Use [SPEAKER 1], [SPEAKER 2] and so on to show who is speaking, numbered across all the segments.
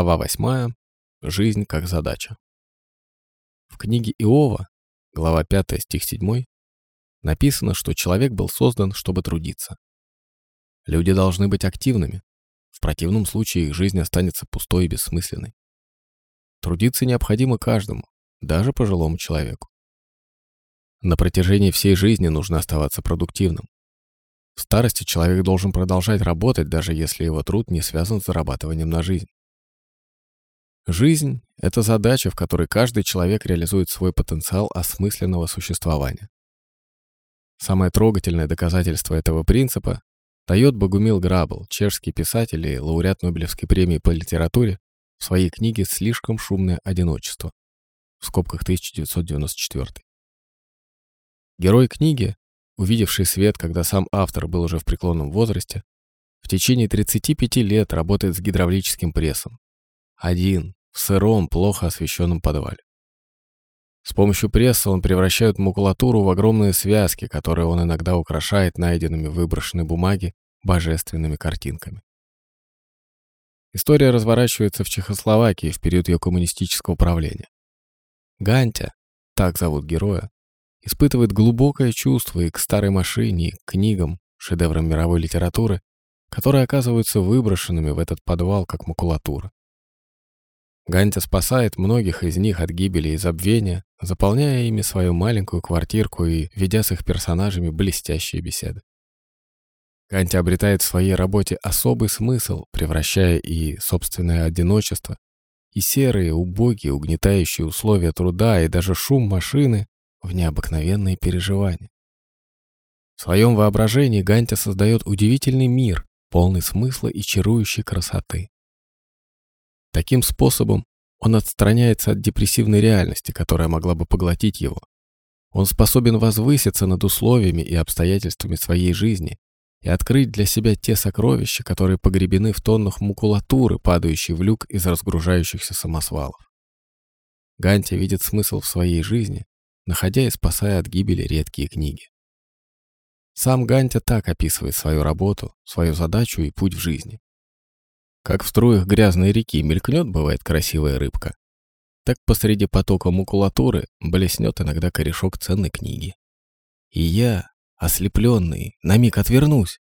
[SPEAKER 1] Глава 8. Жизнь как задача. В книге Иова, глава 5, стих 7, написано, что человек был создан, чтобы трудиться. Люди должны быть активными, в противном случае их жизнь останется пустой и бессмысленной. Трудиться необходимо каждому, даже пожилому человеку. На протяжении всей жизни нужно оставаться продуктивным. В старости человек должен продолжать работать, даже если его труд не связан с зарабатыванием на жизнь. Жизнь — это задача, в которой каждый человек реализует свой потенциал осмысленного существования. Самое трогательное доказательство этого принципа дает Богумил Грабл, чешский писатель и лауреат Нобелевской премии по литературе, в своей книге «Слишком шумное одиночество» в скобках 1994. Герой книги, увидевший свет, когда сам автор был уже в преклонном возрасте, в течение 35 лет работает с гидравлическим прессом. Один, в сыром, плохо освещенном подвале. С помощью пресса он превращает макулатуру в огромные связки, которые он иногда украшает найденными в выброшенной бумаге божественными картинками. История разворачивается в Чехословакии в период ее коммунистического правления. Гантя, так зовут героя, испытывает глубокое чувство и к старой машине, и к книгам, шедеврам мировой литературы, которые оказываются выброшенными в этот подвал как макулатура. Гантя спасает многих из них от гибели и забвения, заполняя ими свою маленькую квартирку и ведя с их персонажами блестящие беседы. Гантя обретает в своей работе особый смысл, превращая и собственное одиночество, и серые, убогие, угнетающие условия труда, и даже шум машины в необыкновенные переживания. В своем воображении Гантя создает удивительный мир, полный смысла и чарующей красоты. Таким способом он отстраняется от депрессивной реальности, которая могла бы поглотить его. Он способен возвыситься над условиями и обстоятельствами своей жизни и открыть для себя те сокровища, которые погребены в тоннах макулатуры, падающей в люк из разгружающихся самосвалов. Ганти видит смысл в своей жизни, находя и спасая от гибели редкие книги. Сам Гантя так описывает свою работу, свою задачу и путь в жизни. Как в струях грязной реки мелькнет, бывает, красивая рыбка, так посреди потока макулатуры блеснет иногда корешок ценной книги. И я, ослепленный, на миг отвернусь,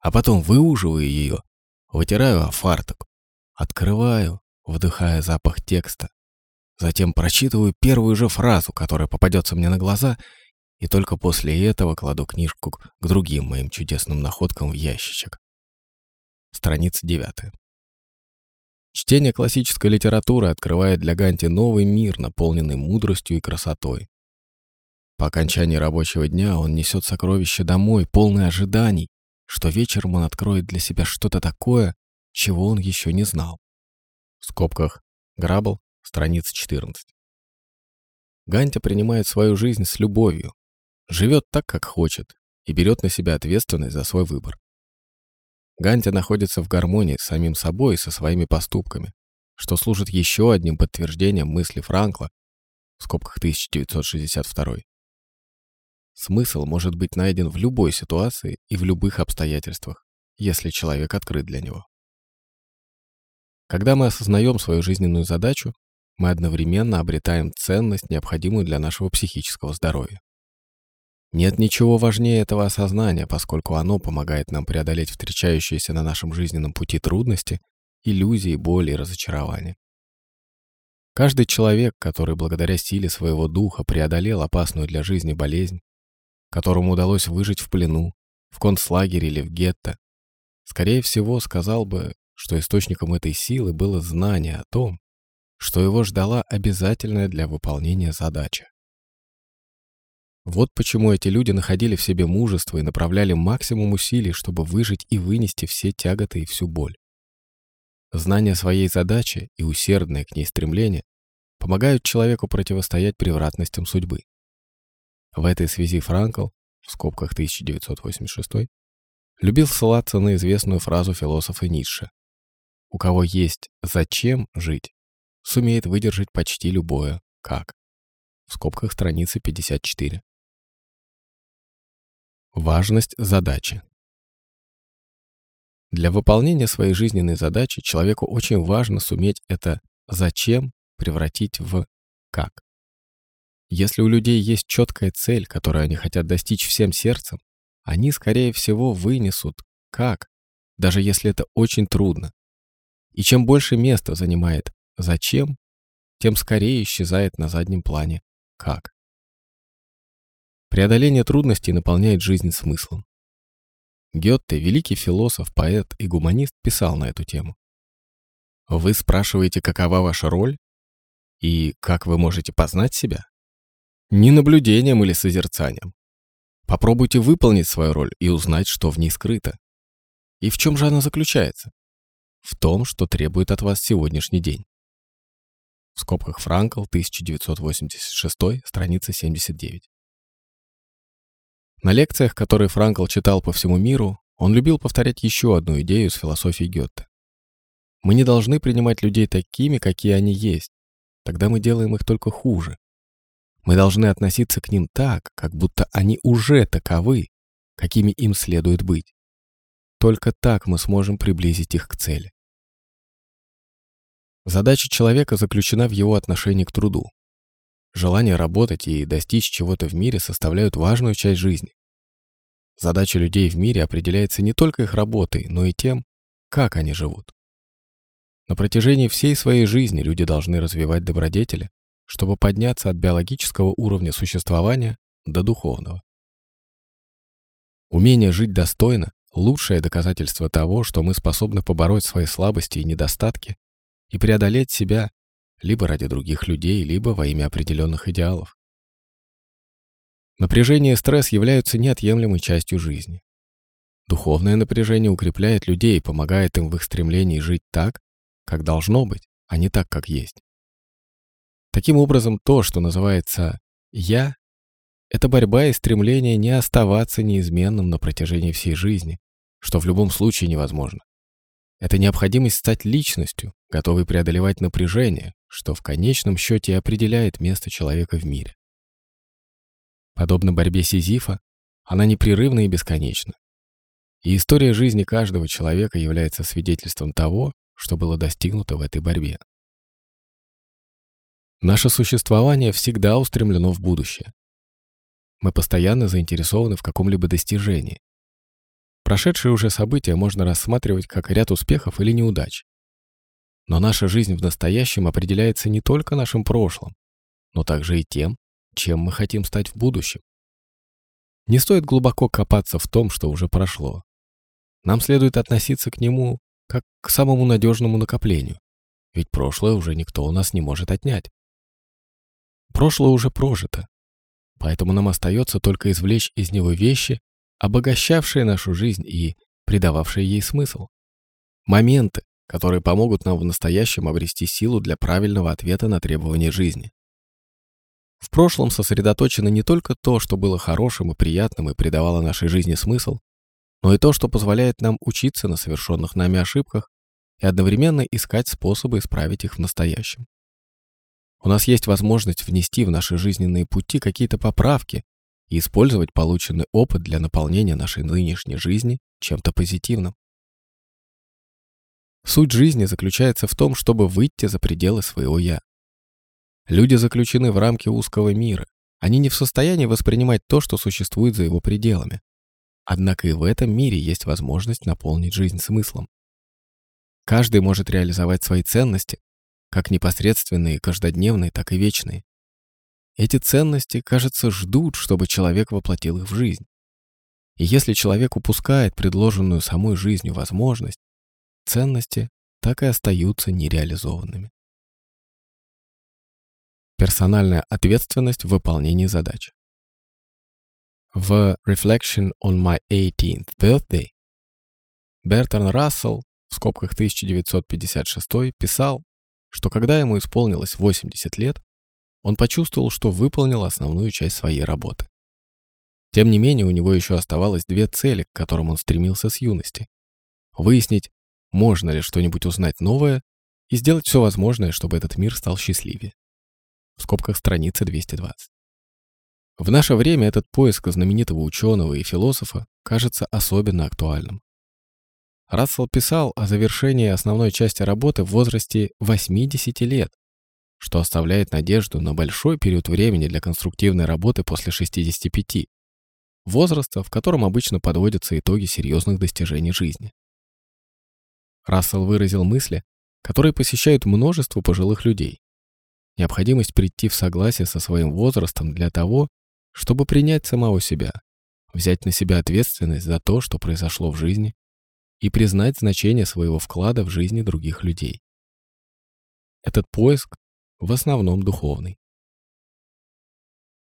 [SPEAKER 1] а потом выуживаю ее, вытираю о фартук, открываю, вдыхая запах текста, затем прочитываю первую же фразу, которая попадется мне на глаза, и только после этого кладу книжку к другим моим чудесным находкам в ящичек. Страница девятая. Чтение классической литературы открывает для Ганти новый мир, наполненный мудростью и красотой. По окончании рабочего дня он несет сокровища домой, полный ожиданий, что вечером он откроет для себя что-то такое, чего он еще не знал. В скобках Грабл, страница 14. Ганти принимает свою жизнь с любовью, живет так, как хочет, и берет на себя ответственность за свой выбор. Ганти находится в гармонии с самим собой и со своими поступками, что служит еще одним подтверждением мысли Франкла в скобках 1962. Смысл может быть найден в любой ситуации и в любых обстоятельствах, если человек открыт для него. Когда мы осознаем свою жизненную задачу, мы одновременно обретаем ценность, необходимую для нашего психического здоровья. Нет ничего важнее этого осознания, поскольку оно помогает нам преодолеть встречающиеся на нашем жизненном пути трудности, иллюзии, боли и разочарования. Каждый человек, который благодаря силе своего духа преодолел опасную для жизни болезнь, которому удалось выжить в плену, в концлагере или в гетто, скорее всего сказал бы, что источником этой силы было знание о том, что его ждала обязательная для выполнения задача. Вот почему эти люди находили в себе мужество и направляли максимум усилий, чтобы выжить и вынести все тяготы и всю боль. Знание своей задачи и усердное к ней стремление помогают человеку противостоять превратностям судьбы. В этой связи Франкл, в скобках 1986, любил ссылаться на известную фразу философа Ницше. «У кого есть зачем жить, сумеет выдержать почти любое «как». В скобках страницы 54. Важность задачи. Для выполнения своей жизненной задачи человеку очень важно суметь это «зачем» превратить в «как». Если у людей есть четкая цель, которую они хотят достичь всем сердцем, они, скорее всего, вынесут «как», даже если это очень трудно. И чем больше места занимает «зачем», тем скорее исчезает на заднем плане «как». Преодоление трудностей наполняет жизнь смыслом. Гетте, великий философ, поэт и гуманист, писал на эту тему. Вы спрашиваете, какова ваша роль? И как вы можете познать себя? Не наблюдением или созерцанием. Попробуйте выполнить свою роль и узнать, что в ней скрыто. И в чем же она заключается? В том, что требует от вас сегодняшний день. В скобках Франкл, 1986, страница 79. На лекциях, которые Франкл читал по всему миру, он любил повторять еще одну идею из философии Гетте. Мы не должны принимать людей такими, какие они есть. Тогда мы делаем их только хуже. Мы должны относиться к ним так, как будто они уже таковы, какими им следует быть. Только так мы сможем приблизить их к цели. Задача человека заключена в его отношении к труду. Желание работать и достичь чего-то в мире составляют важную часть жизни. Задача людей в мире определяется не только их работой, но и тем, как они живут. На протяжении всей своей жизни люди должны развивать добродетели, чтобы подняться от биологического уровня существования до духовного. Умение жить достойно – лучшее доказательство того, что мы способны побороть свои слабости и недостатки и преодолеть себя либо ради других людей, либо во имя определенных идеалов. Напряжение и стресс являются неотъемлемой частью жизни. Духовное напряжение укрепляет людей и помогает им в их стремлении жить так, как должно быть, а не так, как есть. Таким образом, то, что называется «я», это борьба и стремление не оставаться неизменным на протяжении всей жизни, что в любом случае невозможно. Это необходимость стать личностью, готовой преодолевать напряжение, что в конечном счете определяет место человека в мире. Подобно борьбе Сизифа, она непрерывна и бесконечна. И история жизни каждого человека является свидетельством того, что было достигнуто в этой борьбе. Наше существование всегда устремлено в будущее. Мы постоянно заинтересованы в каком-либо достижении, Прошедшие уже события можно рассматривать как ряд успехов или неудач. Но наша жизнь в настоящем определяется не только нашим прошлым, но также и тем, чем мы хотим стать в будущем. Не стоит глубоко копаться в том, что уже прошло. Нам следует относиться к нему как к самому надежному накоплению, ведь прошлое уже никто у нас не может отнять. Прошлое уже прожито, поэтому нам остается только извлечь из него вещи, обогащавшие нашу жизнь и придававшие ей смысл. Моменты, которые помогут нам в настоящем обрести силу для правильного ответа на требования жизни. В прошлом сосредоточено не только то, что было хорошим и приятным и придавало нашей жизни смысл, но и то, что позволяет нам учиться на совершенных нами ошибках и одновременно искать способы исправить их в настоящем. У нас есть возможность внести в наши жизненные пути какие-то поправки и использовать полученный опыт для наполнения нашей нынешней жизни чем-то позитивным. Суть жизни заключается в том, чтобы выйти за пределы своего «я». Люди заключены в рамки узкого мира. Они не в состоянии воспринимать то, что существует за его пределами. Однако и в этом мире есть возможность наполнить жизнь смыслом. Каждый может реализовать свои ценности, как непосредственные, каждодневные, так и вечные. Эти ценности, кажется, ждут, чтобы человек воплотил их в жизнь. И если человек упускает предложенную самой жизнью возможность, ценности так и остаются нереализованными. Персональная ответственность в выполнении задач. В Reflection on My 18th Birthday Бертран Рассел в скобках 1956 писал, что когда ему исполнилось 80 лет, он почувствовал, что выполнил основную часть своей работы. Тем не менее, у него еще оставалось две цели, к которым он стремился с юности. Выяснить, можно ли что-нибудь узнать новое, и сделать все возможное, чтобы этот мир стал счастливее. В скобках страницы 220. В наше время этот поиск знаменитого ученого и философа кажется особенно актуальным. Рассел писал о завершении основной части работы в возрасте 80 лет, что оставляет надежду на большой период времени для конструктивной работы после 65, возраста, в котором обычно подводятся итоги серьезных достижений жизни. Рассел выразил мысли, которые посещают множество пожилых людей. Необходимость прийти в согласие со своим возрастом для того, чтобы принять самого себя, взять на себя ответственность за то, что произошло в жизни, и признать значение своего вклада в жизни других людей. Этот поиск в основном духовный.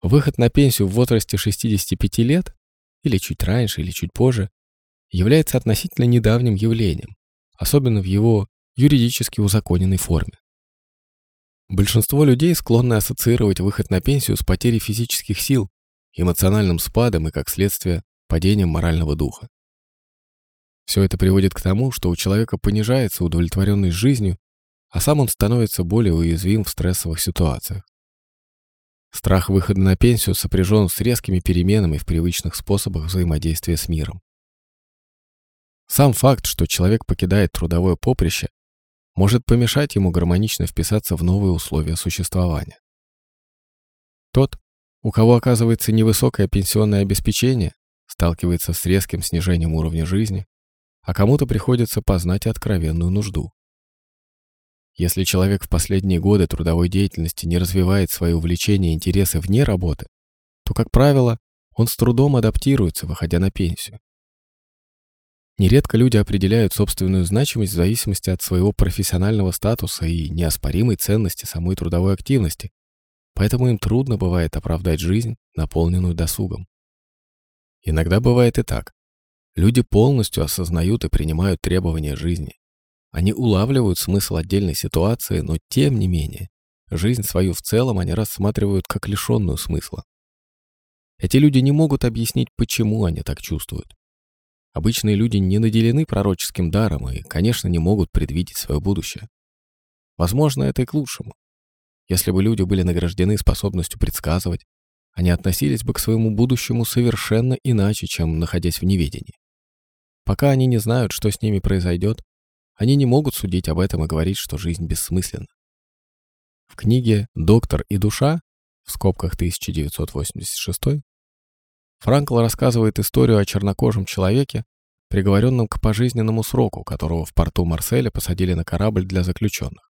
[SPEAKER 1] Выход на пенсию в возрасте 65 лет, или чуть раньше, или чуть позже, является относительно недавним явлением, особенно в его юридически узаконенной форме. Большинство людей склонны ассоциировать выход на пенсию с потерей физических сил, эмоциональным спадом и, как следствие, падением морального духа. Все это приводит к тому, что у человека понижается удовлетворенность жизнью, а сам он становится более уязвим в стрессовых ситуациях. Страх выхода на пенсию сопряжен с резкими переменами в привычных способах взаимодействия с миром. Сам факт, что человек покидает трудовое поприще, может помешать ему гармонично вписаться в новые условия существования. Тот, у кого оказывается невысокое пенсионное обеспечение, сталкивается с резким снижением уровня жизни, а кому-то приходится познать откровенную нужду. Если человек в последние годы трудовой деятельности не развивает свои увлечения и интересы вне работы, то, как правило, он с трудом адаптируется, выходя на пенсию. Нередко люди определяют собственную значимость в зависимости от своего профессионального статуса и неоспоримой ценности самой трудовой активности, поэтому им трудно бывает оправдать жизнь, наполненную досугом. Иногда бывает и так. Люди полностью осознают и принимают требования жизни. Они улавливают смысл отдельной ситуации, но тем не менее, жизнь свою в целом они рассматривают как лишенную смысла. Эти люди не могут объяснить, почему они так чувствуют. Обычные люди не наделены пророческим даром и, конечно, не могут предвидеть свое будущее. Возможно, это и к лучшему. Если бы люди были награждены способностью предсказывать, они относились бы к своему будущему совершенно иначе, чем находясь в неведении. Пока они не знают, что с ними произойдет, они не могут судить об этом и говорить, что жизнь бессмысленна. В книге «Доктор и душа» в скобках 1986 Франкл рассказывает историю о чернокожем человеке, приговоренном к пожизненному сроку, которого в порту Марселя посадили на корабль для заключенных.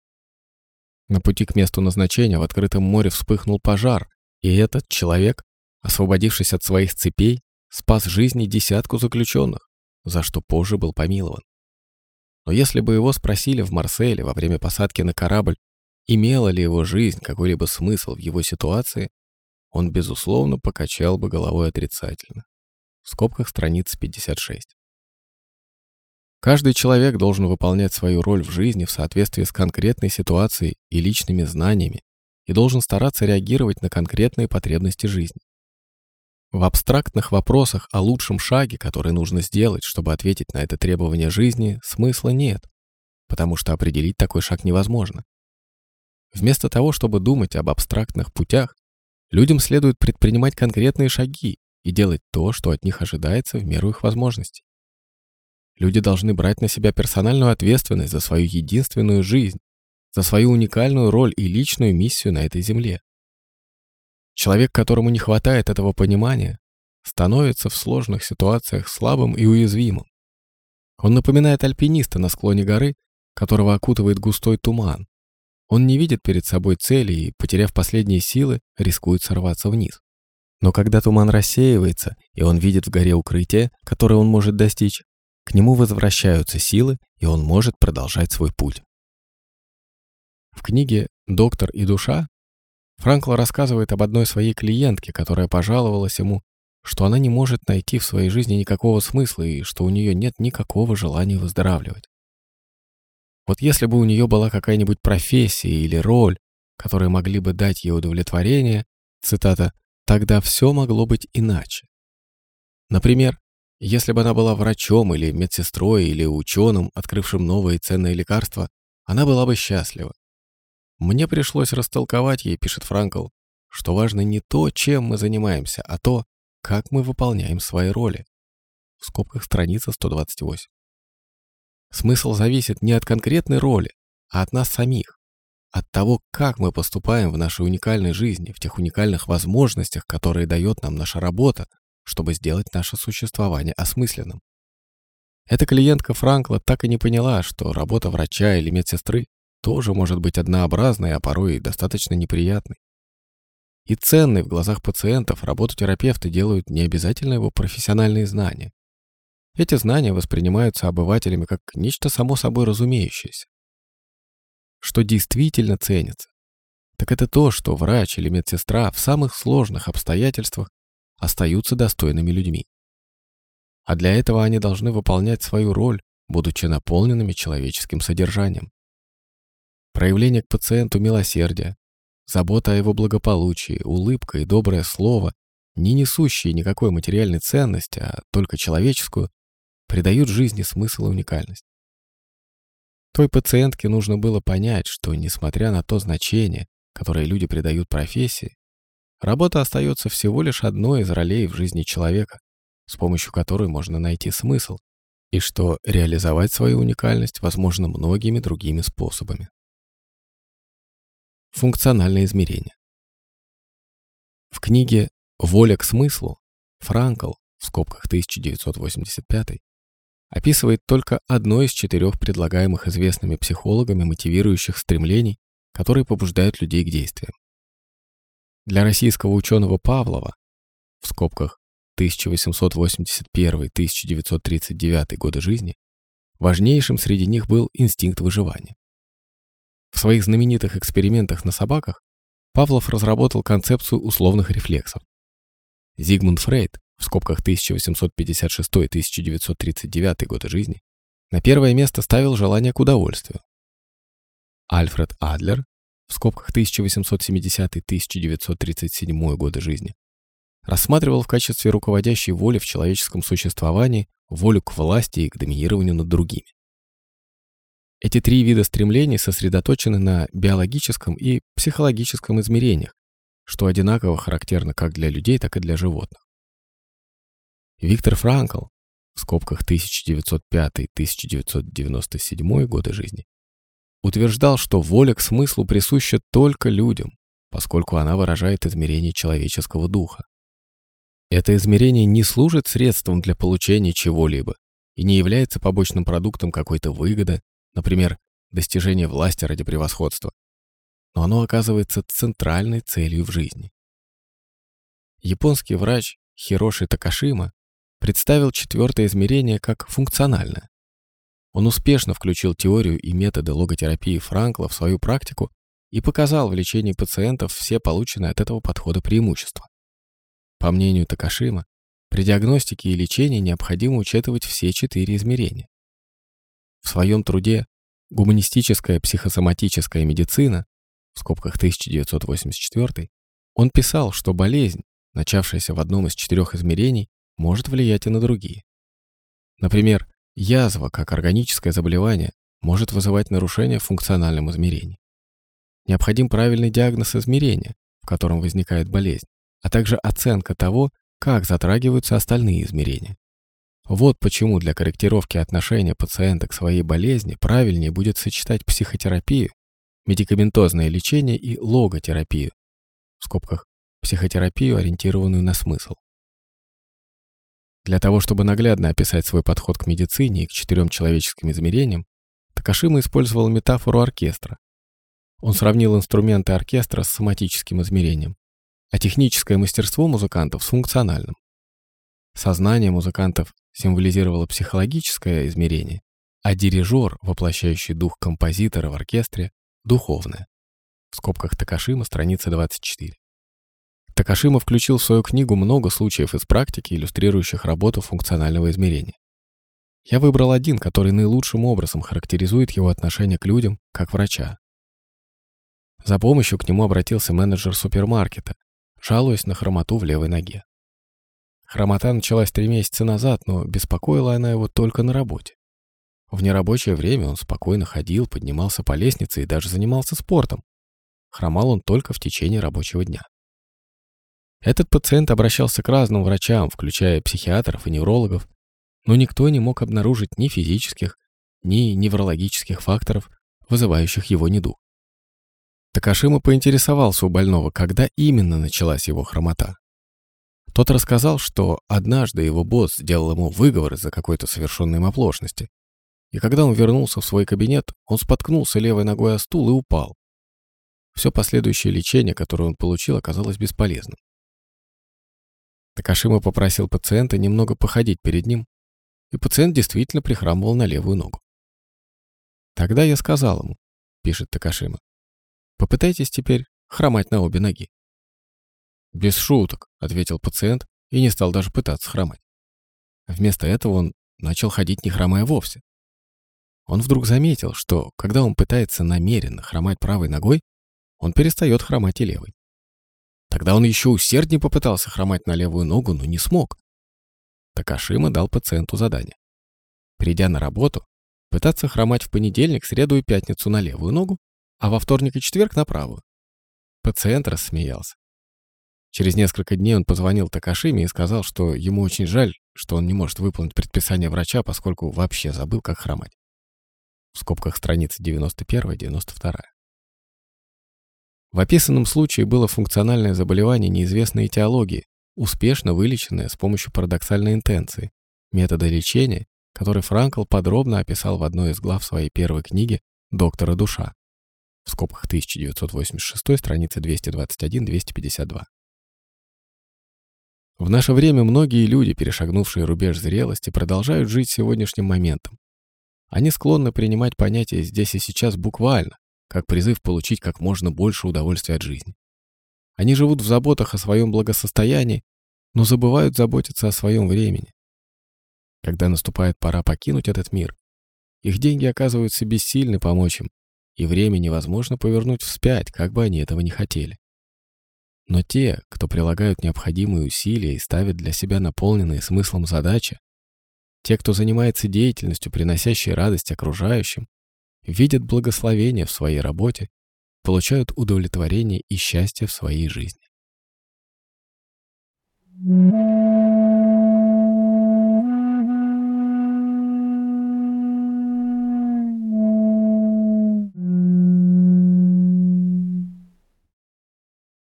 [SPEAKER 1] На пути к месту назначения в открытом море вспыхнул пожар, и этот человек, освободившись от своих цепей, спас жизни десятку заключенных, за что позже был помилован. Но если бы его спросили в Марселе во время посадки на корабль, имела ли его жизнь какой-либо смысл в его ситуации, он, безусловно, покачал бы головой отрицательно. В скобках страниц 56. Каждый человек должен выполнять свою роль в жизни в соответствии с конкретной ситуацией и личными знаниями и должен стараться реагировать на конкретные потребности жизни. В абстрактных вопросах о лучшем шаге, который нужно сделать, чтобы ответить на это требование жизни, смысла нет, потому что определить такой шаг невозможно. Вместо того, чтобы думать об абстрактных путях, Людям следует предпринимать конкретные шаги и делать то, что от них ожидается в меру их возможностей. Люди должны брать на себя персональную ответственность за свою единственную жизнь, за свою уникальную роль и личную миссию на этой земле. Человек, которому не хватает этого понимания, становится в сложных ситуациях слабым и уязвимым. Он напоминает альпиниста на склоне горы, которого окутывает густой туман, он не видит перед собой цели и, потеряв последние силы, рискует сорваться вниз. Но когда туман рассеивается, и он видит в горе укрытие, которое он может достичь, к нему возвращаются силы, и он может продолжать свой путь. В книге «Доктор и душа» Франкл рассказывает об одной своей клиентке, которая пожаловалась ему, что она не может найти в своей жизни никакого смысла и что у нее нет никакого желания выздоравливать. Вот если бы у нее была какая-нибудь профессия или роль, которые могли бы дать ей удовлетворение, цитата, тогда все могло быть иначе. Например, если бы она была врачом или медсестрой или ученым, открывшим новые ценные лекарства, она была бы счастлива. Мне пришлось растолковать ей, пишет Франкл, что важно не то, чем мы занимаемся, а то, как мы выполняем свои роли. В скобках страница 128. Смысл зависит не от конкретной роли, а от нас самих. От того, как мы поступаем в нашей уникальной жизни, в тех уникальных возможностях, которые дает нам наша работа, чтобы сделать наше существование осмысленным. Эта клиентка Франкла так и не поняла, что работа врача или медсестры тоже может быть однообразной, а порой и достаточно неприятной. И ценной в глазах пациентов работу терапевта делают не обязательно его профессиональные знания. Эти знания воспринимаются обывателями как нечто само собой разумеющееся. Что действительно ценится, так это то, что врач или медсестра в самых сложных обстоятельствах остаются достойными людьми. А для этого они должны выполнять свою роль, будучи наполненными человеческим содержанием. Проявление к пациенту милосердия, забота о его благополучии, улыбка и доброе слово, не несущие никакой материальной ценности, а только человеческую, придают жизни смысл и уникальность. Той пациентке нужно было понять, что, несмотря на то значение, которое люди придают профессии, работа остается всего лишь одной из ролей в жизни человека, с помощью которой можно найти смысл, и что реализовать свою уникальность возможно многими другими способами. Функциональное измерение. В книге «Воля к смыслу» Франкл, в скобках 1985, описывает только одно из четырех предлагаемых известными психологами мотивирующих стремлений, которые побуждают людей к действиям. Для российского ученого Павлова, в скобках 1881-1939 годы жизни, важнейшим среди них был инстинкт выживания. В своих знаменитых экспериментах на собаках Павлов разработал концепцию условных рефлексов. Зигмунд Фрейд в скобках 1856-1939 годы жизни, на первое место ставил желание к удовольствию. Альфред Адлер в скобках 1870-1937 годы жизни рассматривал в качестве руководящей воли в человеческом существовании волю к власти и к доминированию над другими. Эти три вида стремлений сосредоточены на биологическом и психологическом измерениях, что одинаково характерно как для людей, так и для животных. Виктор Франкл, в скобках 1905-1997 годы жизни, утверждал, что воля к смыслу присуща только людям, поскольку она выражает измерение человеческого духа. Это измерение не служит средством для получения чего-либо и не является побочным продуктом какой-то выгоды, например, достижения власти ради превосходства, но оно оказывается центральной целью в жизни. Японский врач Хироши Такашима представил четвертое измерение как функциональное. Он успешно включил теорию и методы логотерапии Франкла в свою практику и показал в лечении пациентов все полученные от этого подхода преимущества. По мнению Такашима, при диагностике и лечении необходимо учитывать все четыре измерения. В своем труде «Гуманистическая психосоматическая медицина» в скобках 1984 он писал, что болезнь, начавшаяся в одном из четырех измерений, может влиять и на другие. Например, язва, как органическое заболевание, может вызывать нарушения в функциональном измерении. Необходим правильный диагноз измерения, в котором возникает болезнь, а также оценка того, как затрагиваются остальные измерения. Вот почему для корректировки отношения пациента к своей болезни правильнее будет сочетать психотерапию, медикаментозное лечение и логотерапию, в скобках психотерапию, ориентированную на смысл. Для того, чтобы наглядно описать свой подход к медицине и к четырем человеческим измерениям, Такашима использовал метафору оркестра. Он сравнил инструменты оркестра с соматическим измерением, а техническое мастерство музыкантов с функциональным. Сознание музыкантов символизировало психологическое измерение, а дирижер, воплощающий дух композитора в оркестре, духовное. В скобках Такашима, страница 24. Такашима включил в свою книгу много случаев из практики, иллюстрирующих работу функционального измерения. Я выбрал один, который наилучшим образом характеризует его отношение к людям, как врача. За помощью к нему обратился менеджер супермаркета, жалуясь на хромоту в левой ноге. Хромота началась три месяца назад, но беспокоила она его только на работе. В нерабочее время он спокойно ходил, поднимался по лестнице и даже занимался спортом. Хромал он только в течение рабочего дня. Этот пациент обращался к разным врачам, включая психиатров и неврологов, но никто не мог обнаружить ни физических, ни неврологических факторов, вызывающих его недуг. Такашима поинтересовался у больного, когда именно началась его хромота. Тот рассказал, что однажды его босс сделал ему выговор из-за какой-то совершенной им оплошности. И когда он вернулся в свой кабинет, он споткнулся левой ногой о стул и упал. Все последующее лечение, которое он получил, оказалось бесполезным. Такашима попросил пациента немного походить перед ним, и пациент действительно прихрамывал на левую ногу. Тогда я сказал ему, пишет Такашима, попытайтесь теперь хромать на обе ноги. Без шуток, ответил пациент и не стал даже пытаться хромать. Вместо этого он начал ходить не хромая вовсе. Он вдруг заметил, что, когда он пытается намеренно хромать правой ногой, он перестает хромать и левой. Тогда он еще усерднее попытался хромать на левую ногу, но не смог. Такашима дал пациенту задание. Придя на работу, пытаться хромать в понедельник, среду и пятницу на левую ногу, а во вторник и четверг на правую. Пациент рассмеялся. Через несколько дней он позвонил Такашиме и сказал, что ему очень жаль, что он не может выполнить предписание врача, поскольку вообще забыл, как хромать. В скобках страницы 91-92. В описанном случае было функциональное заболевание неизвестной этиологии, успешно вылеченное с помощью парадоксальной интенции, метода лечения, который Франкл подробно описал в одной из глав своей первой книги «Доктора душа» в скобках 1986, страницы 221-252. В наше время многие люди, перешагнувшие рубеж зрелости, продолжают жить сегодняшним моментом. Они склонны принимать понятие «здесь и сейчас» буквально, как призыв получить как можно больше удовольствия от жизни. Они живут в заботах о своем благосостоянии, но забывают заботиться о своем времени. Когда наступает пора покинуть этот мир, их деньги оказываются бессильны помочь им, и время невозможно повернуть вспять, как бы они этого не хотели. Но те, кто прилагают необходимые усилия и ставят для себя наполненные смыслом задачи, те, кто занимается деятельностью, приносящей радость окружающим, видят благословение в своей работе, получают удовлетворение и счастье в своей жизни.